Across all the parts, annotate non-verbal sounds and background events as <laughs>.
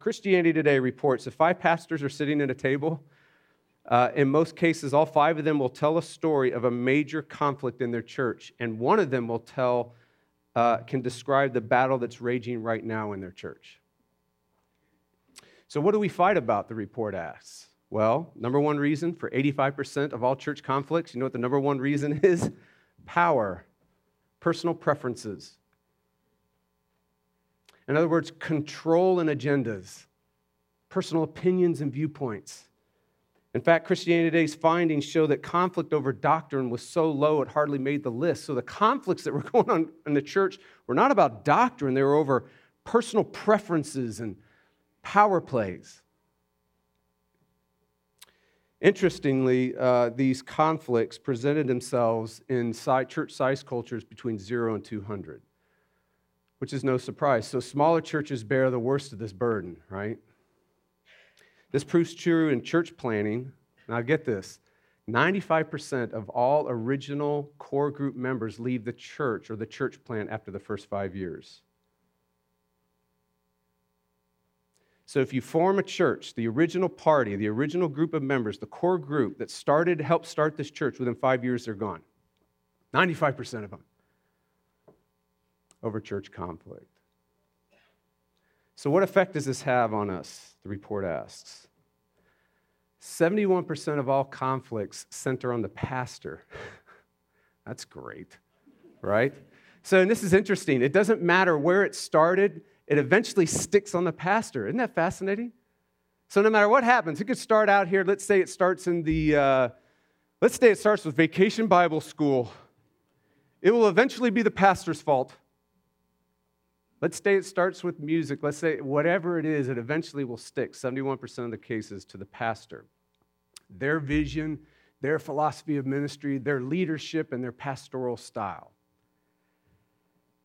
Christianity Today reports if five pastors are sitting at a table, uh, in most cases, all five of them will tell a story of a major conflict in their church, and one of them will tell, uh, can describe the battle that's raging right now in their church. So, what do we fight about? The report asks. Well, number one reason for 85% of all church conflicts, you know what the number one reason <laughs> is? Power, personal preferences. In other words, control and agendas, personal opinions and viewpoints. In fact, Christianity Today's findings show that conflict over doctrine was so low it hardly made the list. So the conflicts that were <laughs> going on in the church were not about doctrine, they were over personal preferences and power plays. Interestingly, uh, these conflicts presented themselves in church size cultures between 0 and 200, which is no surprise. So smaller churches bear the worst of this burden, right? This proves true in church planting. Now, get this 95% of all original core group members leave the church or the church plant after the first five years. So, if you form a church, the original party, the original group of members, the core group that started, helped start this church, within five years, they're gone. 95% of them over church conflict. So, what effect does this have on us? The report asks. 71% of all conflicts center on the pastor. <laughs> That's great, right? So, and this is interesting. It doesn't matter where it started, it eventually sticks on the pastor. Isn't that fascinating? So no matter what happens, it could start out here. Let's say it starts in the, uh, let's say it starts with vacation Bible school. It will eventually be the pastor's fault. Let's say it starts with music. Let's say whatever it is, it eventually will stick, 71% of the cases, to the pastor. Their vision, their philosophy of ministry, their leadership, and their pastoral style.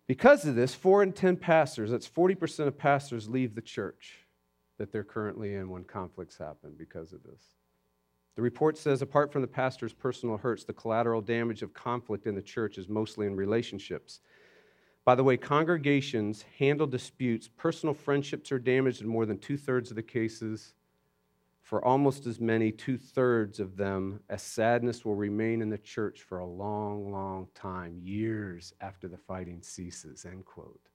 Because of this, four in 10 pastors, that's 40% of pastors, leave the church that they're currently in when conflicts happen because of this. The report says apart from the pastor's personal hurts, the collateral damage of conflict in the church is mostly in relationships. By the way, congregations handle disputes, personal friendships are damaged in more than two thirds of the cases for almost as many, two thirds of them, as sadness will remain in the church for a long, long time, years after the fighting ceases, end quote.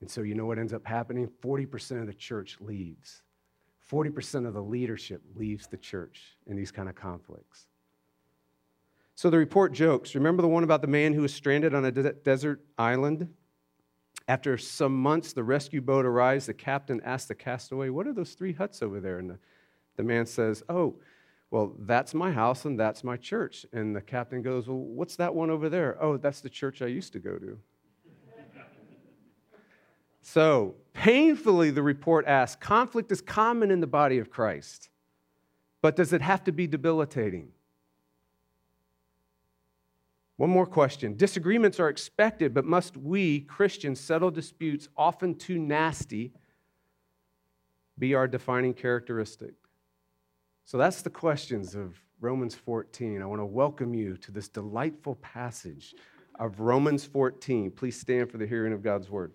And so, you know what ends up happening? 40% of the church leaves. 40% of the leadership leaves the church in these kind of conflicts. So the report jokes. Remember the one about the man who was stranded on a de- desert island? After some months, the rescue boat arrives. The captain asks the castaway, What are those three huts over there? And the the man says, Oh, well, that's my house and that's my church. And the captain goes, Well, what's that one over there? Oh, that's the church I used to go to. so, painfully, the report asks conflict is common in the body of Christ, but does it have to be debilitating? One more question. Disagreements are expected, but must we, Christians, settle disputes often too nasty be our defining characteristic? So that's the questions of Romans 14. I want to welcome you to this delightful passage of Romans 14. Please stand for the hearing of God's word.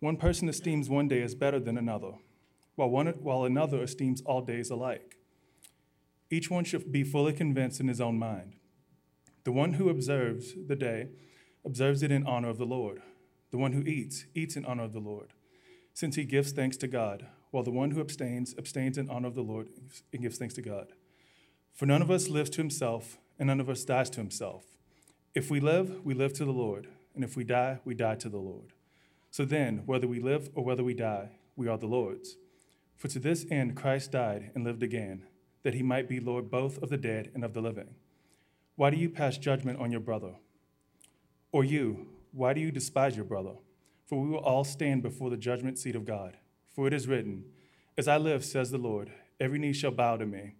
One person esteems one day as better than another, while, one, while another esteems all days alike. Each one should be fully convinced in his own mind. The one who observes the day observes it in honor of the Lord. The one who eats, eats in honor of the Lord, since he gives thanks to God, while the one who abstains, abstains in honor of the Lord and gives thanks to God. For none of us lives to himself, and none of us dies to himself. If we live, we live to the Lord, and if we die, we die to the Lord. So then, whether we live or whether we die, we are the Lord's. For to this end Christ died and lived again, that he might be Lord both of the dead and of the living. Why do you pass judgment on your brother? Or you, why do you despise your brother? For we will all stand before the judgment seat of God. For it is written, As I live, says the Lord, every knee shall bow to me,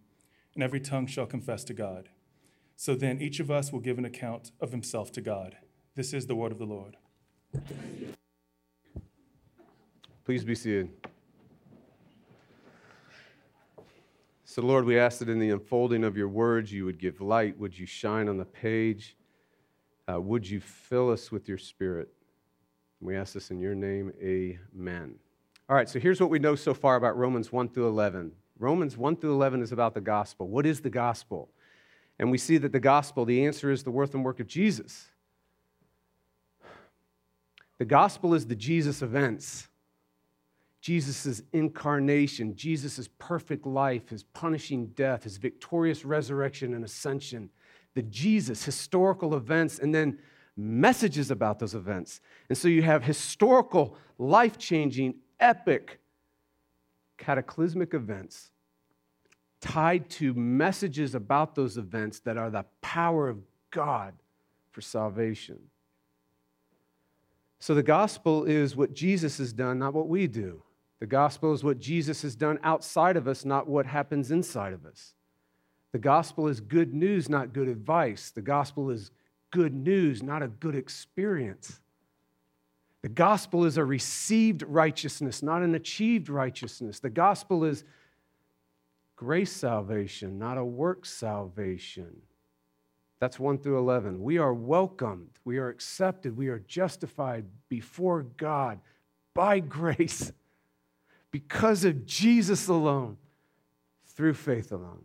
and every tongue shall confess to God. So then each of us will give an account of himself to God. This is the word of the Lord. Please be seated. So, Lord, we ask that in the unfolding of your words, you would give light. Would you shine on the page? Uh, would you fill us with your spirit? We ask this in your name. Amen. All right, so here's what we know so far about Romans 1 through 11. Romans 1 through 11 is about the gospel. What is the gospel? And we see that the gospel, the answer is the worth and work of Jesus. The gospel is the Jesus events. Jesus' incarnation, Jesus' perfect life, his punishing death, his victorious resurrection and ascension, the Jesus historical events, and then messages about those events. And so you have historical, life changing, epic, cataclysmic events tied to messages about those events that are the power of God for salvation. So the gospel is what Jesus has done, not what we do. The gospel is what Jesus has done outside of us, not what happens inside of us. The gospel is good news, not good advice. The gospel is good news, not a good experience. The gospel is a received righteousness, not an achieved righteousness. The gospel is grace salvation, not a work salvation. That's 1 through 11. We are welcomed, we are accepted, we are justified before God by <laughs> grace because of Jesus alone, through faith alone.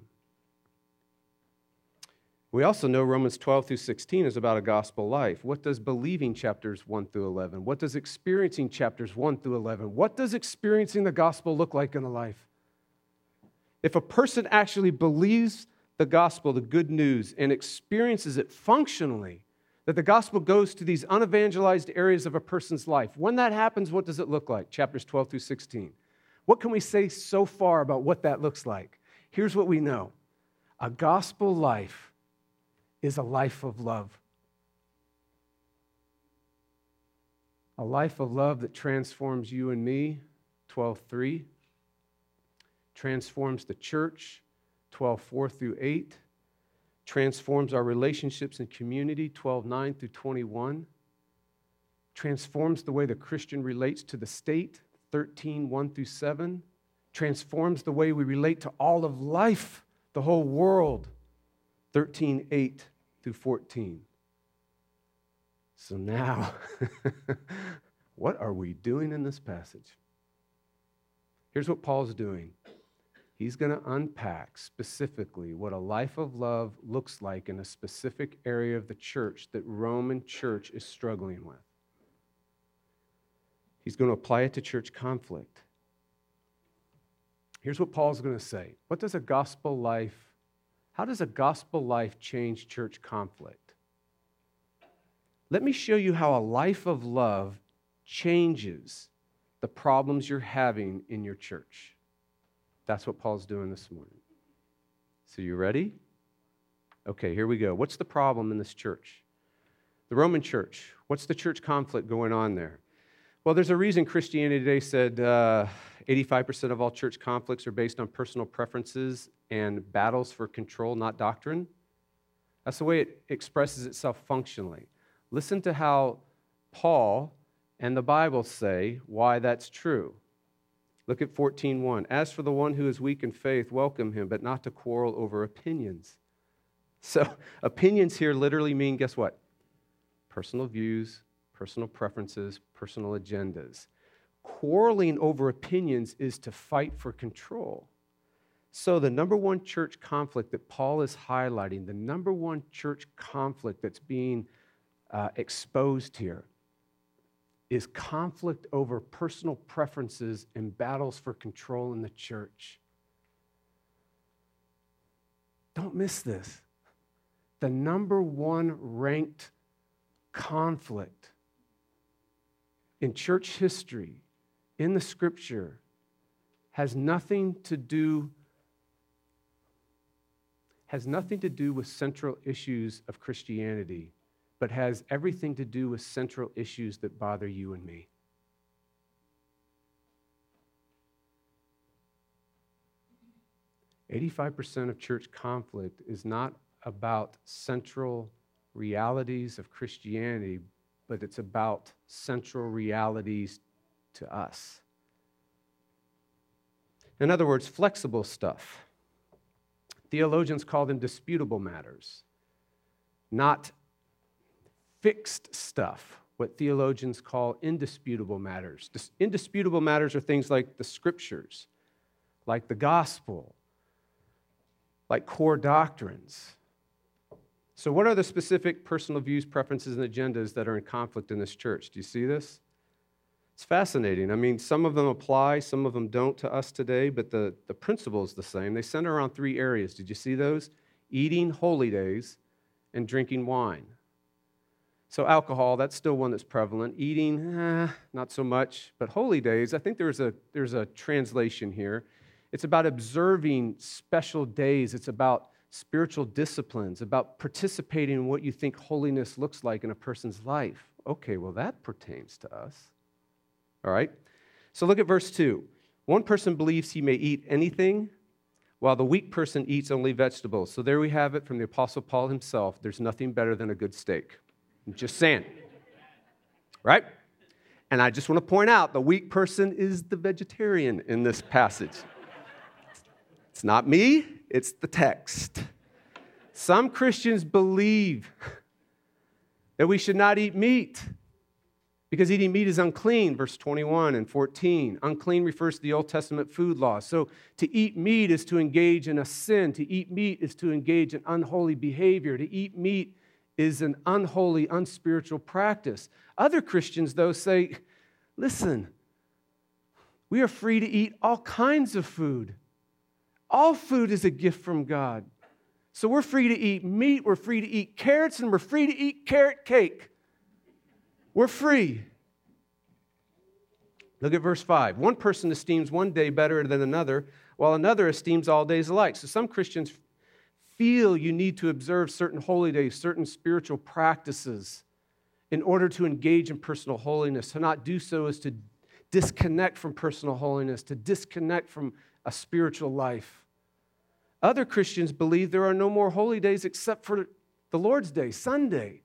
We also know Romans 12 through 16 is about a gospel life. What does believing chapters 1 through 11? What does experiencing chapters 1 through 11? What does experiencing the gospel look like in a life? If a person actually believes the gospel, the good news, and experiences it functionally, that the gospel goes to these unevangelized areas of a person's life, when that happens, what does it look like? Chapters 12 through 16. What can we say so far about what that looks like? Here's what we know a gospel life is a life of love. A life of love that transforms you and me, 12:3, transforms the church, 12:4 through 8, transforms our relationships and community, 12:9 through 21, transforms the way the Christian relates to the state, 13, 1 through 7, transforms the way we relate to all of life, the whole world, 13, 8 through 14. So now, <laughs> what are we doing in this passage? Here's what Paul's doing. He's going to unpack specifically what a life of love looks like in a specific area of the church that Roman church is struggling with. He's going to apply it to church conflict. Here's what Paul's going to say What does a gospel life, how does a gospel life change church conflict? Let me show you how a life of love changes the problems you're having in your church. That's what Paul's doing this morning. So, you ready? Okay, here we go. What's the problem in this church? The Roman church. What's the church conflict going on there? Well, there's a reason Christianity Today said uh, 85% of all church conflicts are based on personal preferences and battles for control, not doctrine. That's the way it expresses itself functionally. Listen to how Paul and the Bible say why that's true. Look at 14:1. As for the one who is weak in faith, welcome him, but not to quarrel over opinions. So, <laughs> opinions here literally mean guess what? Personal views, personal preferences, personal agendas. Quarreling over opinions is to fight for control. So, the number one church conflict that Paul is highlighting, the number one church conflict that's being uh, exposed here, is conflict over personal preferences and battles for control in the church. Don't miss this. The number one ranked conflict in church history, in the scripture, has nothing to do has nothing to do with central issues of Christianity, but has everything to do with central issues that bother you and me. Eighty-five percent of church conflict is not about central realities of Christianity, but it's about central realities to us. In other words, flexible stuff. Theologians call them disputable matters, not fixed stuff, what theologians call indisputable matters. Dis- indisputable matters are things like the scriptures, like the gospel, like core doctrines. So, what are the specific personal views, preferences, and agendas that are in conflict in this church? Do you see this? It's fascinating. I mean, some of them apply, some of them don't to us today, but the, the principle is the same. They center around three areas. Did you see those? Eating holy days and drinking wine. So, alcohol, that's still one that's prevalent. Eating, eh, not so much. But holy days, I think there's a, there's a translation here. It's about observing special days, it's about spiritual disciplines, about participating in what you think holiness looks like in a person's life. Okay, well, that pertains to us. All right? So look at verse 2. One person believes he may eat anything, while the weak person eats only vegetables. So there we have it from the Apostle Paul himself. There's nothing better than a good steak. I'm just saying. Right? And I just want to point out the weak person is the vegetarian in this passage. It's not me, it's the text. Some Christians believe that we should not eat meat because eating meat is unclean, verse 21 and 14. Unclean refers to the Old Testament food law. So to eat meat is to engage in a sin. To eat meat is to engage in unholy behavior. To eat meat is an unholy, unspiritual practice. Other Christians, though, say, listen, we are free to eat all kinds of food. All food is a gift from God. So we're free to eat meat, we're free to eat carrots, and we're free to eat carrot cake. We're free. Look at verse 5. One person esteems one day better than another, while another esteems all days alike. So some Christians feel you need to observe certain holy days, certain spiritual practices in order to engage in personal holiness. To not do so is to disconnect from personal holiness, to disconnect from a spiritual life. Other Christians believe there are no more holy days except for the Lord's Day, Sunday.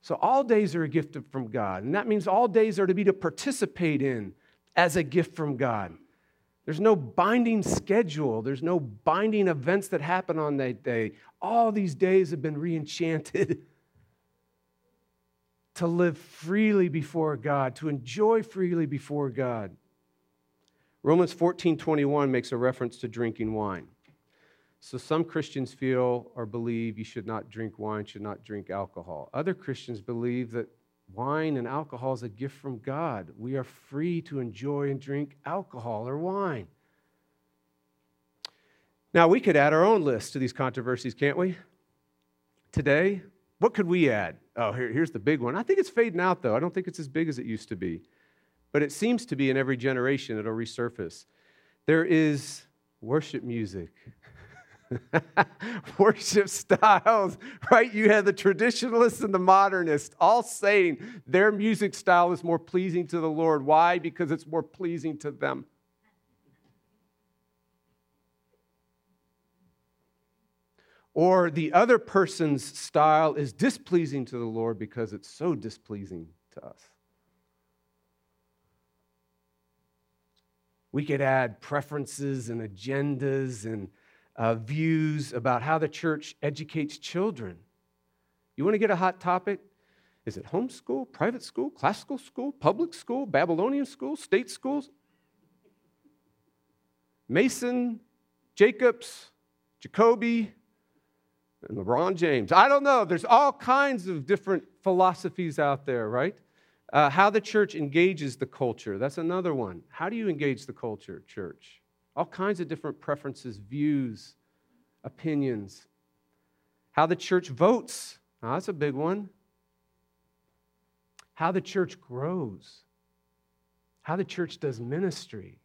So all days are a gift from God. And that means all days are to be to participate in as a gift from God. There's no binding schedule, there's no binding events that happen on that day. All these days have been reenchanted <laughs> to live freely before God, to enjoy freely before God. Romans 14:21 makes a reference to drinking wine. So some Christians feel or believe you should not drink wine, should not drink alcohol. Other Christians believe that wine and alcohol is a gift from God. We are free to enjoy and drink alcohol or wine. Now, we could add our own list to these controversies, can't we? Today, what could we add? Oh, here, here's the big one. I think it's fading out, though. I don't think it's as big as it used to be. But it seems to be in every generation, it'll resurface. There is worship music. <laughs> worship styles, right? You have the traditionalists and the modernists all saying their music style is more pleasing to the Lord. Why? Because it's more pleasing to them. Or the other person's style is displeasing to the Lord because it's so displeasing to us. We could add preferences and agendas and uh, views about how the church educates children. You want to get a hot topic? Is it homeschool, private school, classical school, public school, Babylonian school, state schools? Mason, Jacobs, Jacoby, and LeBron James. I don't know. There's all kinds of different philosophies out there, right? Uh, how the church engages the culture. That's another one. How do you engage the culture, church? all kinds of different preferences, views, opinions. How the church votes, now, that's a big one. How the church grows, how the church does ministry,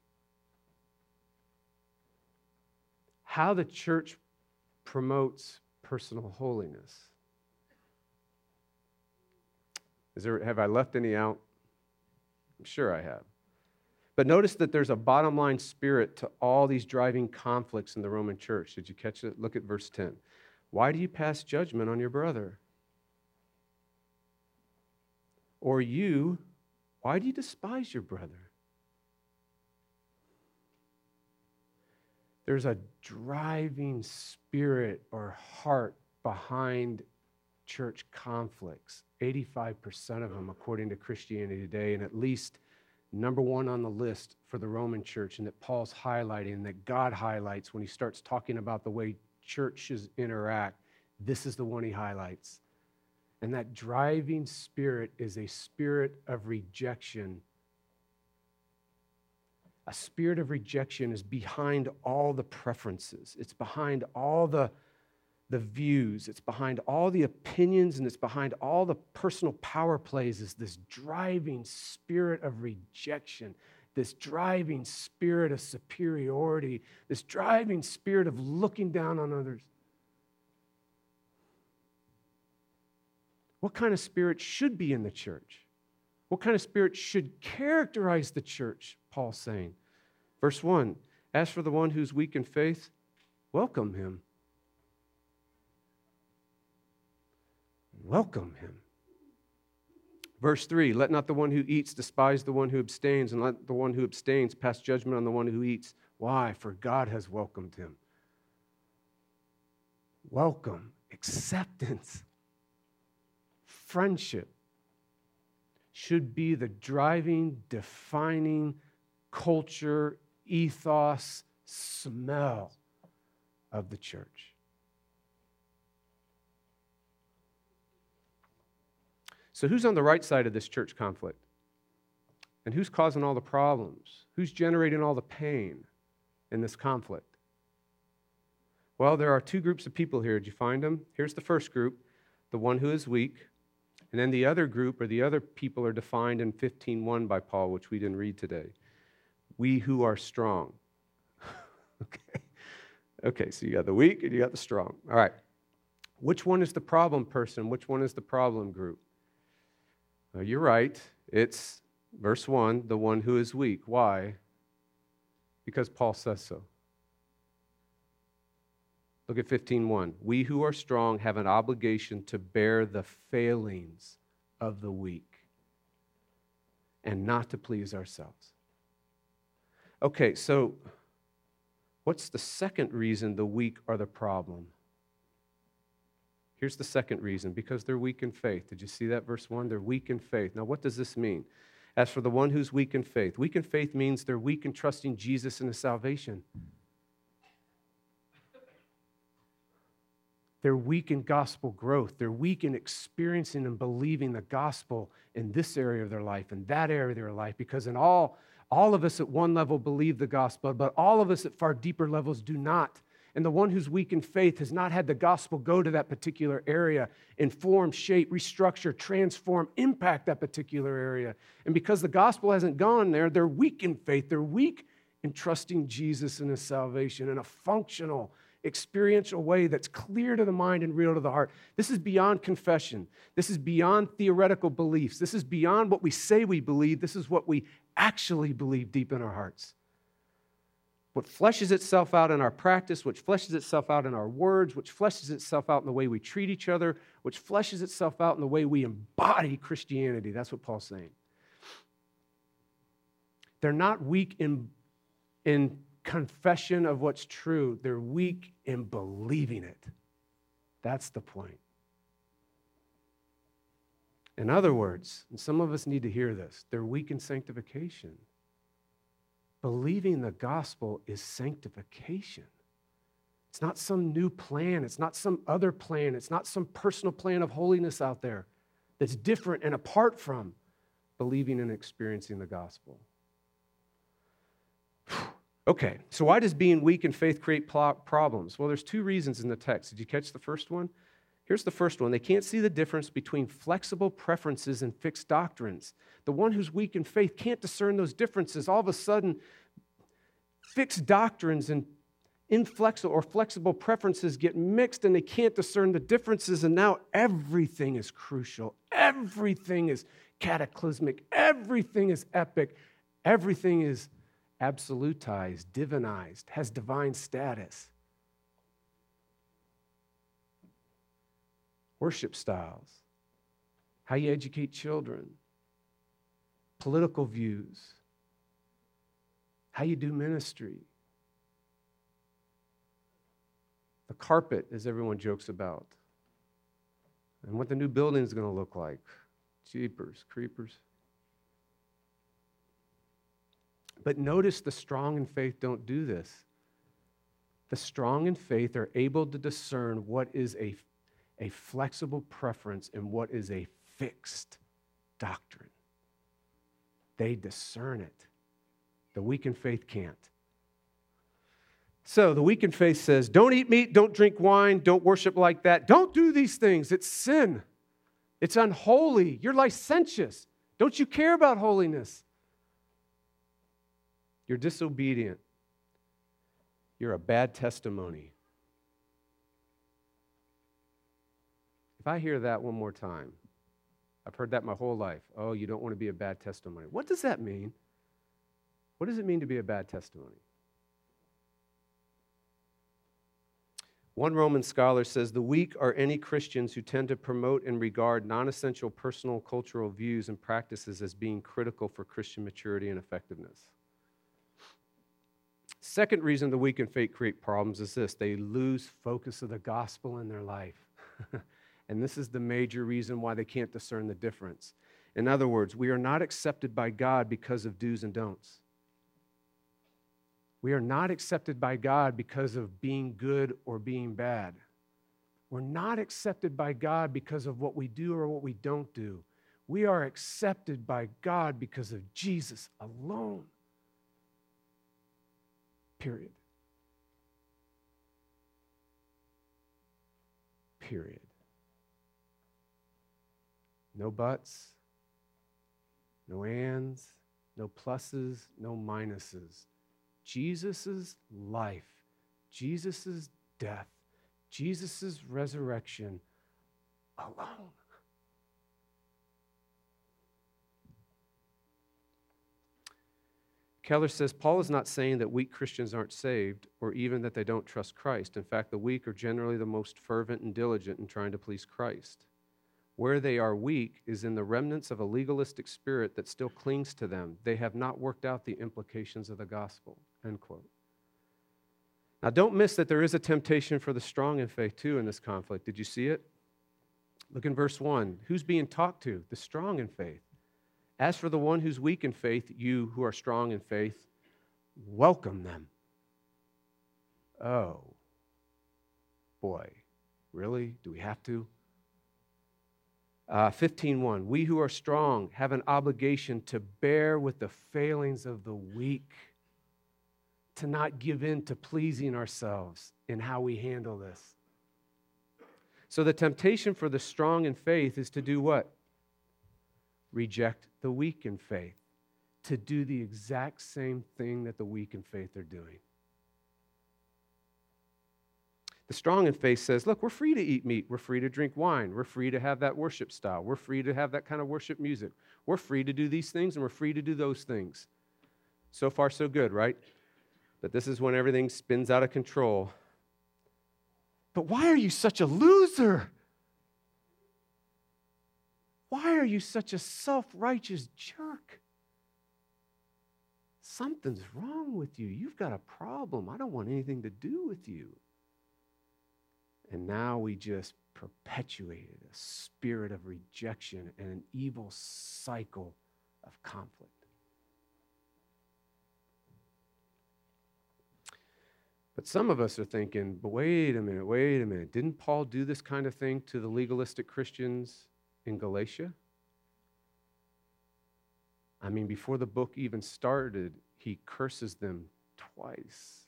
how the church promotes personal holiness. Is there, have I left any out? I'm sure I have. But notice that there's a bottom line spirit to all these driving conflicts in the Roman church. Did you catch it? Look at verse 10. Why do you pass judgment on your brother? Or you, why do you despise your brother? There's a driving spirit or heart behind church conflicts. 85% of them, according to Christianity Today, and at least number one on the list for the Roman church, and that Paul's highlighting, and that God highlights when he starts talking about the way churches interact. This is the one he highlights. And that driving spirit is a spirit of rejection. A spirit of rejection is behind all the preferences, it's behind all the the views, it's behind all the opinions, and it's behind all the personal power plays is this driving spirit of rejection, this driving spirit of superiority, this driving spirit of looking down on others. What kind of spirit should be in the church? What kind of spirit should characterize the church? Paul's saying. Verse 1 As for the one who's weak in faith, welcome him welcome him. Verse 3 Let not the one who eats despise the one who abstains, and let the one who abstains pass judgment on the one who eats. Why? For God has welcomed him. Welcome, acceptance, friendship should be the driving, defining culture, ethos, smell of the church. So, who's on the right side of this church conflict? And who's causing all the problems? Who's generating all the pain in this conflict? Well, there are two groups of people here. Did you find them? Here's the first group the one who is weak. And then the other group or the other people are defined in 15:1 by Paul, which we didn't read today. We who are strong. <laughs> okay. Okay, so you got the weak and you got the strong. All right. Which one is the problem person? Which one is the problem group? Uh, you're right. It's verse 1 the one who is weak. Why? Because Paul says so. Look at 15:1. We who are strong have an obligation to bear the failings of the weak and not to please ourselves. Okay, so what's the second reason the weak are the problem? Here's the second reason because they're weak in faith. Did you see that, verse 1? They're weak in faith. Now, what does this mean? As for the one who's weak in faith, weak in faith means they're weak in trusting Jesus and his salvation. They're weak in gospel growth. They're weak in experiencing and believing the gospel in this area of their life and that area of their life because in all all of us at one level believe the gospel, but all of us at far deeper levels do not. And the one who's weak in faith has not had the gospel go to that particular area, inform, shape, restructure, transform, impact that particular area. And because the gospel hasn't gone there, they're weak in faith. They're weak in trusting Jesus and his salvation in a functional, experiential way that's clear to the mind and real to the heart. This is beyond confession. This is beyond theoretical beliefs. This is beyond what we say we believe. This is what we actually believe deep in our hearts what fleshes itself out in our practice, which fleshes itself out in our words, which fleshes itself out in the way we treat each other, which fleshes itself out in the way we embody Christianity. That's what Paul's saying. They're not weak in, in confession of what's true, they're weak in believing it. That's the point. In other words, and some of us need to hear this, they're weak in sanctification. Believing the gospel is sanctification. It's not some new plan, it's not some other plan, it's not some personal plan of holiness out there that's different and apart from believing and experiencing the gospel. <sighs> Okay, so why does being weak in faith create problems? Well, there's two reasons in the text. Did you catch the first one? Here's the first one they can't see the difference between flexible preferences and fixed doctrines. The one who's weak in faith can't discern those differences. All of a sudden, fixed doctrines and inflexible or flexible preferences get mixed and they can't discern the differences, and now everything is crucial. Everything is cataclysmic. Everything is epic. Everything is absolutized, divinized, has divine status. Worship styles, how you educate children, political views, how you do ministry. The carpet, as everyone jokes about, and what the new building is going to look like. Jeepers, creepers. But notice the strong in faith don't do this. The strong in faith are able to discern what is a, a flexible preference in what is a fixed doctrine. They discern it. The weak in faith can't. So the weak in faith says, don't eat meat, don't drink wine, don't worship like that. Don't do these things. It's sin. It's unholy. You're licentious. Don't you care about holiness? You're disobedient. You're a bad testimony. If I hear that one more time, I've heard that my whole life. Oh, you don't want to be a bad testimony. What does that mean? What does it mean to be a bad testimony? One Roman scholar says the weak are any Christians who tend to promote and regard non essential personal cultural views and practices as being critical for Christian maturity and effectiveness. Second reason the weak in faith create problems is this they lose focus of the gospel in their life. <laughs> and this is the major reason why they can't discern the difference. In other words, we are not accepted by God because of do's and don'ts. We are not accepted by God because of being good or being bad. We're not accepted by God because of what we do or what we don't do. We are accepted by God because of Jesus alone. Period. Period. No buts, no ands, no pluses, no minuses. Jesus' life, Jesus' death, Jesus' resurrection alone. Keller says Paul is not saying that weak Christians aren't saved or even that they don't trust Christ. In fact, the weak are generally the most fervent and diligent in trying to please Christ. Where they are weak is in the remnants of a legalistic spirit that still clings to them. They have not worked out the implications of the gospel. End quote. Now, don't miss that there is a temptation for the strong in faith too in this conflict. Did you see it? Look in verse 1. Who's being talked to? The strong in faith. As for the one who's weak in faith, you who are strong in faith, welcome them. Oh, boy, really? Do we have to? Uh, 15.1, we who are strong have an obligation to bear with the failings of the weak, to not give in to pleasing ourselves in how we handle this. So the temptation for the strong in faith is to do what? Reject the weak in faith, to do the exact same thing that the weak in faith are doing. The strong in faith says, look, we're free to eat meat. We're free to drink wine. We're free to have that worship style. We're free to have that kind of worship music. We're free to do these things and we're free to do those things. So far, so good, right? But this is when everything spins out of control. But why are you such a loser? Why are you such a self righteous jerk? Something's wrong with you. You've got a problem. I don't want anything to do with you. And now we just perpetuated a spirit of rejection and an evil cycle of conflict. But some of us are thinking, but wait a minute, wait a minute. Didn't Paul do this kind of thing to the legalistic Christians in Galatia? I mean, before the book even started, he curses them twice.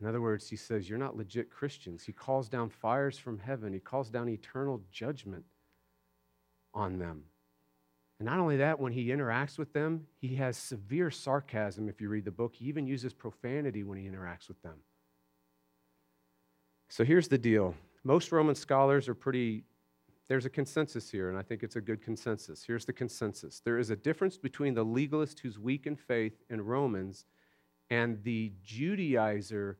In other words, he says, You're not legit Christians. He calls down fires from heaven, he calls down eternal judgment on them. And not only that, when he interacts with them, he has severe sarcasm. If you read the book, he even uses profanity when he interacts with them. So here's the deal most Roman scholars are pretty, there's a consensus here, and I think it's a good consensus. Here's the consensus there is a difference between the legalist who's weak in faith in Romans and the Judaizer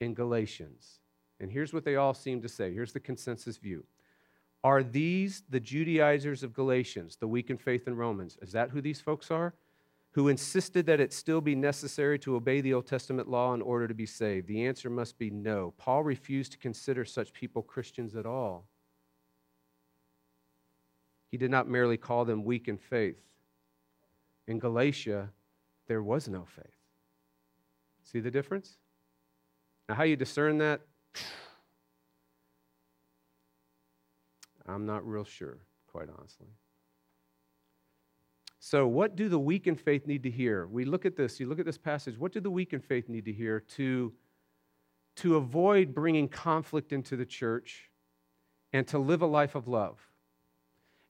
in Galatians. And here's what they all seem to say. Here's the consensus view. Are these the Judaizers of Galatians, the weak in faith in Romans? Is that who these folks are? Who insisted that it still be necessary to obey the Old Testament law in order to be saved? The answer must be no. Paul refused to consider such people Christians at all. He did not merely call them weak in faith. In Galatia, there was no faith. See the difference? Now, how you discern that? I'm not real sure, quite honestly. So, what do the weak in faith need to hear? We look at this, you look at this passage, what do the weak in faith need to hear to, to avoid bringing conflict into the church and to live a life of love?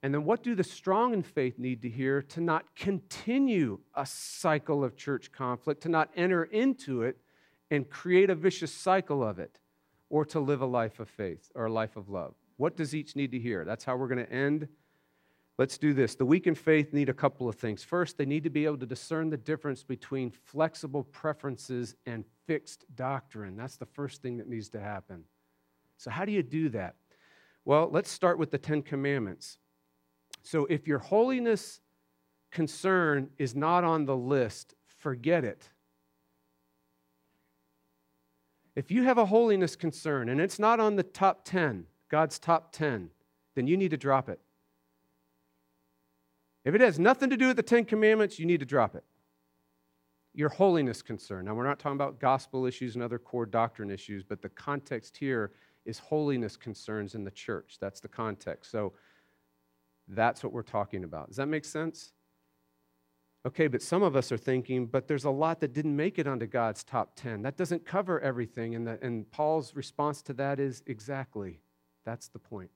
And then, what do the strong in faith need to hear to not continue a cycle of church conflict, to not enter into it and create a vicious cycle of it, or to live a life of faith or a life of love? What does each need to hear? That's how we're going to end. Let's do this. The weak in faith need a couple of things. First, they need to be able to discern the difference between flexible preferences and fixed doctrine. That's the first thing that needs to happen. So, how do you do that? Well, let's start with the Ten Commandments. So, if your holiness concern is not on the list, forget it. If you have a holiness concern and it's not on the top 10, God's top 10, then you need to drop it. If it has nothing to do with the Ten Commandments, you need to drop it. Your holiness concern. Now, we're not talking about gospel issues and other core doctrine issues, but the context here is holiness concerns in the church. That's the context. So that's what we're talking about. Does that make sense? Okay, but some of us are thinking, but there's a lot that didn't make it onto God's top 10. That doesn't cover everything. And, the, and Paul's response to that is exactly. That's the point.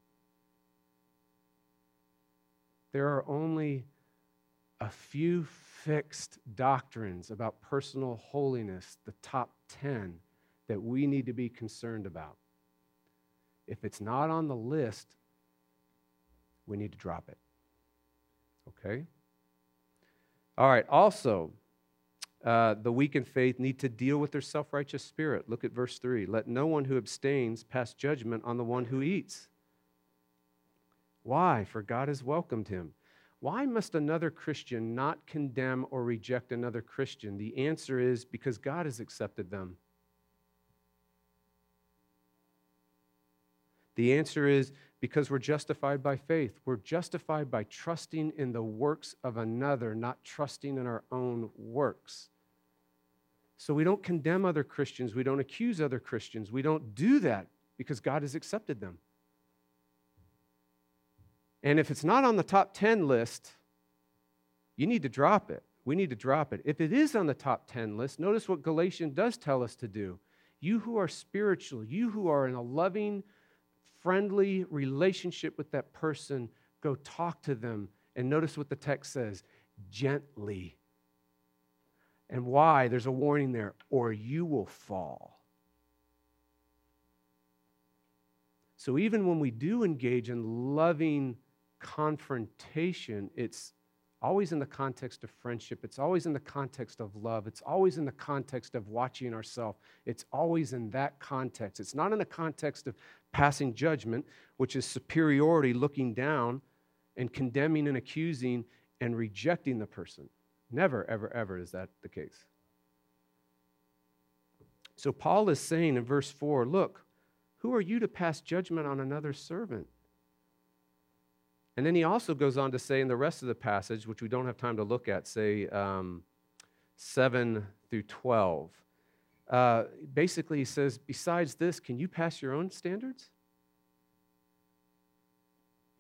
There are only a few fixed doctrines about personal holiness, the top 10, that we need to be concerned about. If it's not on the list, we need to drop it. Okay? All right, also, uh, the weak in faith need to deal with their self righteous spirit. Look at verse 3. Let no one who abstains pass judgment on the one who eats. Why? For God has welcomed him. Why must another Christian not condemn or reject another Christian? The answer is because God has accepted them. The answer is because we're justified by faith. We're justified by trusting in the works of another, not trusting in our own works. So we don't condemn other Christians. We don't accuse other Christians. We don't do that because God has accepted them. And if it's not on the top 10 list, you need to drop it. We need to drop it. If it is on the top 10 list, notice what Galatians does tell us to do. You who are spiritual, you who are in a loving, friendly relationship with that person, go talk to them. And notice what the text says gently. And why? There's a warning there, or you will fall. So even when we do engage in loving confrontation, it's always in the context of friendship. It's always in the context of love. It's always in the context of watching ourselves. It's always in that context. It's not in the context of passing judgment, which is superiority looking down and condemning and accusing and rejecting the person. Never, ever, ever is that the case. So Paul is saying in verse 4 look, who are you to pass judgment on another servant? And then he also goes on to say in the rest of the passage, which we don't have time to look at, say um, 7 through 12, uh, basically he says, besides this, can you pass your own standards?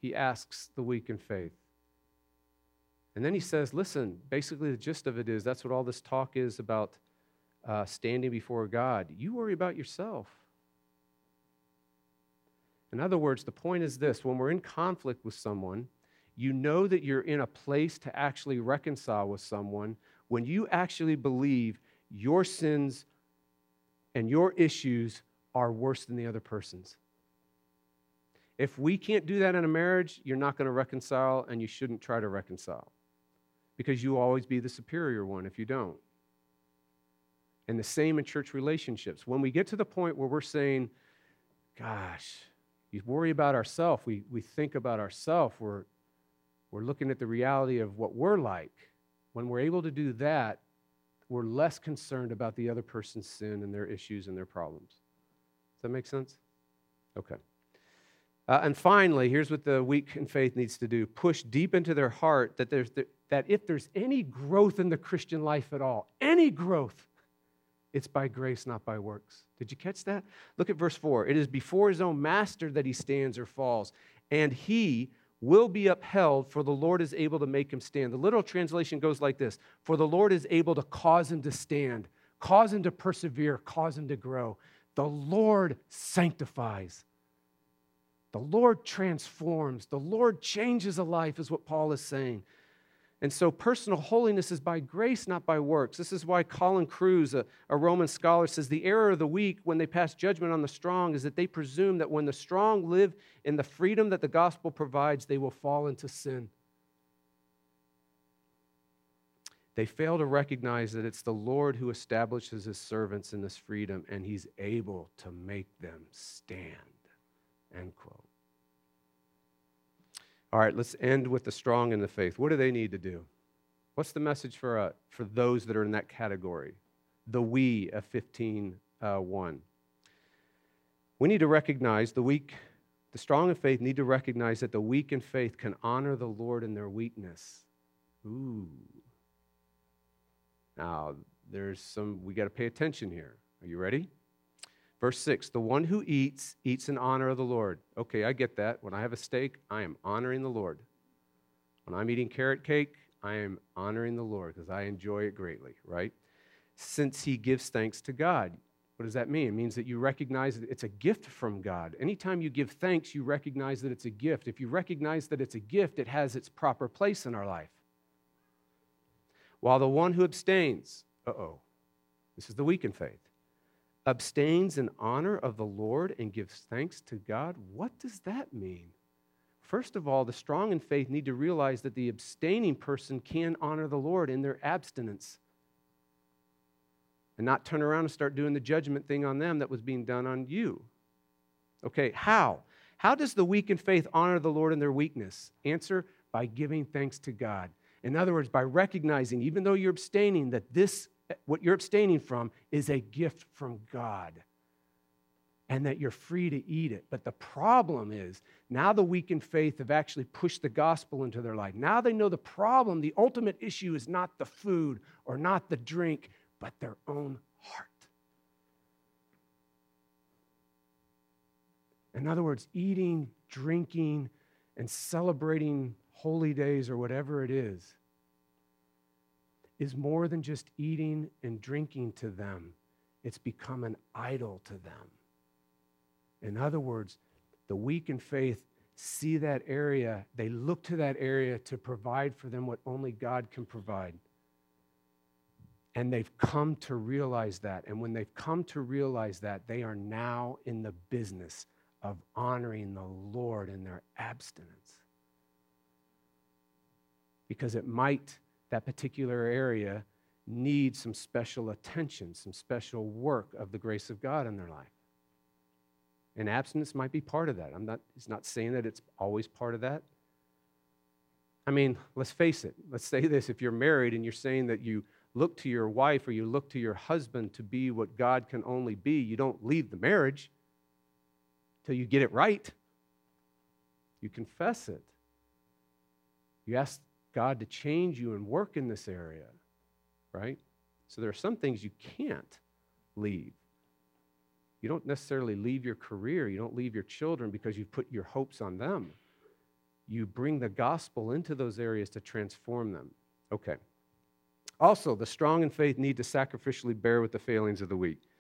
He asks the weak in faith. And then he says, listen, basically the gist of it is that's what all this talk is about uh, standing before God. You worry about yourself. In other words, the point is this when we're in conflict with someone, you know that you're in a place to actually reconcile with someone when you actually believe your sins and your issues are worse than the other person's. If we can't do that in a marriage, you're not going to reconcile and you shouldn't try to reconcile because you will always be the superior one if you don't. And the same in church relationships. When we get to the point where we're saying, gosh, you worry about ourselves, we, we think about ourselves, we're, we're looking at the reality of what we're like. When we're able to do that, we're less concerned about the other person's sin and their issues and their problems. Does that make sense? Okay. Uh, and finally, here's what the weak in faith needs to do push deep into their heart that, there's the, that if there's any growth in the Christian life at all, any growth, it's by grace, not by works. Did you catch that? Look at verse 4. It is before his own master that he stands or falls, and he will be upheld, for the Lord is able to make him stand. The literal translation goes like this For the Lord is able to cause him to stand, cause him to persevere, cause him to grow. The Lord sanctifies. The Lord transforms. The Lord changes a life, is what Paul is saying. And so personal holiness is by grace, not by works. This is why Colin Kruse, a, a, Roman scholar, says the error of the weak when they pass judgment on the strong is that they presume that when the strong live in the freedom that the gospel provides, they will fall into sin. They fail to recognize that it's the Lord who establishes his servants in this freedom, and he's able to make them stand. End quote. All right, let's end with the strong in the faith. What do they need to do? What's the message for, uh, for those that are in that category? The we of 15 uh, 1. We need to recognize the weak, the strong in faith need to recognize that the weak in faith can honor the Lord in their weakness. Ooh. Now, there's some, we got to pay attention here. Are you ready? Verse 6 The one who eats, eats in honor of the Lord. Okay, I get that. When I have a steak, I am honoring the Lord. When I'm eating carrot cake, I am honoring the Lord because I enjoy it greatly, right? Since he gives thanks to God. What does that mean? It means that you recognize that it's a gift from God. Anytime you give thanks, you recognize that it's a gift. If you recognize that it's a gift, it has its proper place in our life. While the one who abstains, uh oh, this is the weak in faith abstains in honor of the Lord and gives thanks to God, what does that mean? First of all, the strong in faith need to realize that the abstaining person can honor the Lord in their abstinence and not turn around and start doing the judgment thing on them that was being done on you. Okay, how? How does the weak in faith honor the Lord in their weakness? Answer by giving thanks to God. In other words, by recognizing, even though you're abstaining, that this what you're abstaining from is a gift from God and that you're free to eat it. But the problem is now the weak in faith have actually pushed the gospel into their life. Now they know the problem, the ultimate issue is not the food or not the drink, but their own heart. In other words, eating, drinking, and celebrating holy days or whatever it is is more than just eating and drinking to them, it's become an idol to them. In other words, the weak in faith see that area, they look to that area to provide for them what only God can provide. And they've come to realize that. And when they've come to realize that, they are now in the business of honoring the Lord in their abstinence. Because it might that particular area needs some special attention, some special work of the grace of God in their life. And abstinence might be part of that. I'm not, it's not saying that it's always part of that. I mean, let's face it. Let's say this if you're married and you're saying that you look to your wife or you look to your husband to be what God can only be, you don't leave the marriage till you get it right. You confess it. You ask God to change you and work in this area, right? So there are some things you can't leave. You don't necessarily leave your career, you don't leave your children because you've put your hopes on them. You bring the gospel into those areas to transform them. Okay. Also, the strong in faith need to sacrificially bear with the failings of the weak.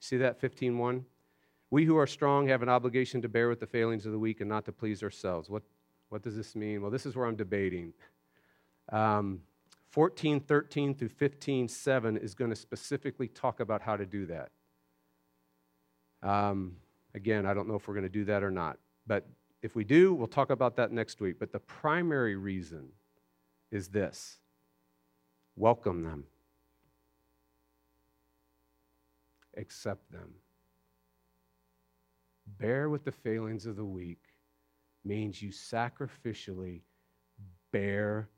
See that 15:1? We who are strong have an obligation to bear with the failings of the weak and not to please ourselves. What, what does this mean? Well, this is where I'm debating. <laughs> Um, 14, 13 through 15, 7 is going to specifically talk about how to do that. Um, again, I don't know if we're going to do that or not. But if we do, we'll talk about that next week. But the primary reason is this welcome them, accept them. Bear with the failings of the weak means you sacrificially bear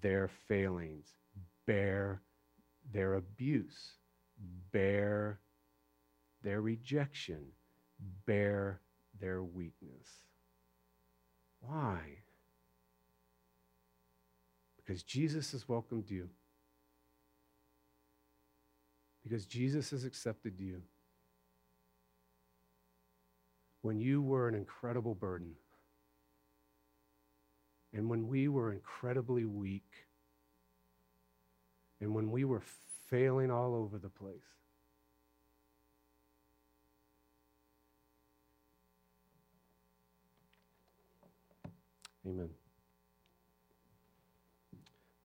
their failings, bear their abuse, bear their rejection, bear their weakness. Why? Because Jesus has welcomed you. Because Jesus has accepted you. When you were an incredible burden, and when we were incredibly weak, and when we were failing all over the place. Amen.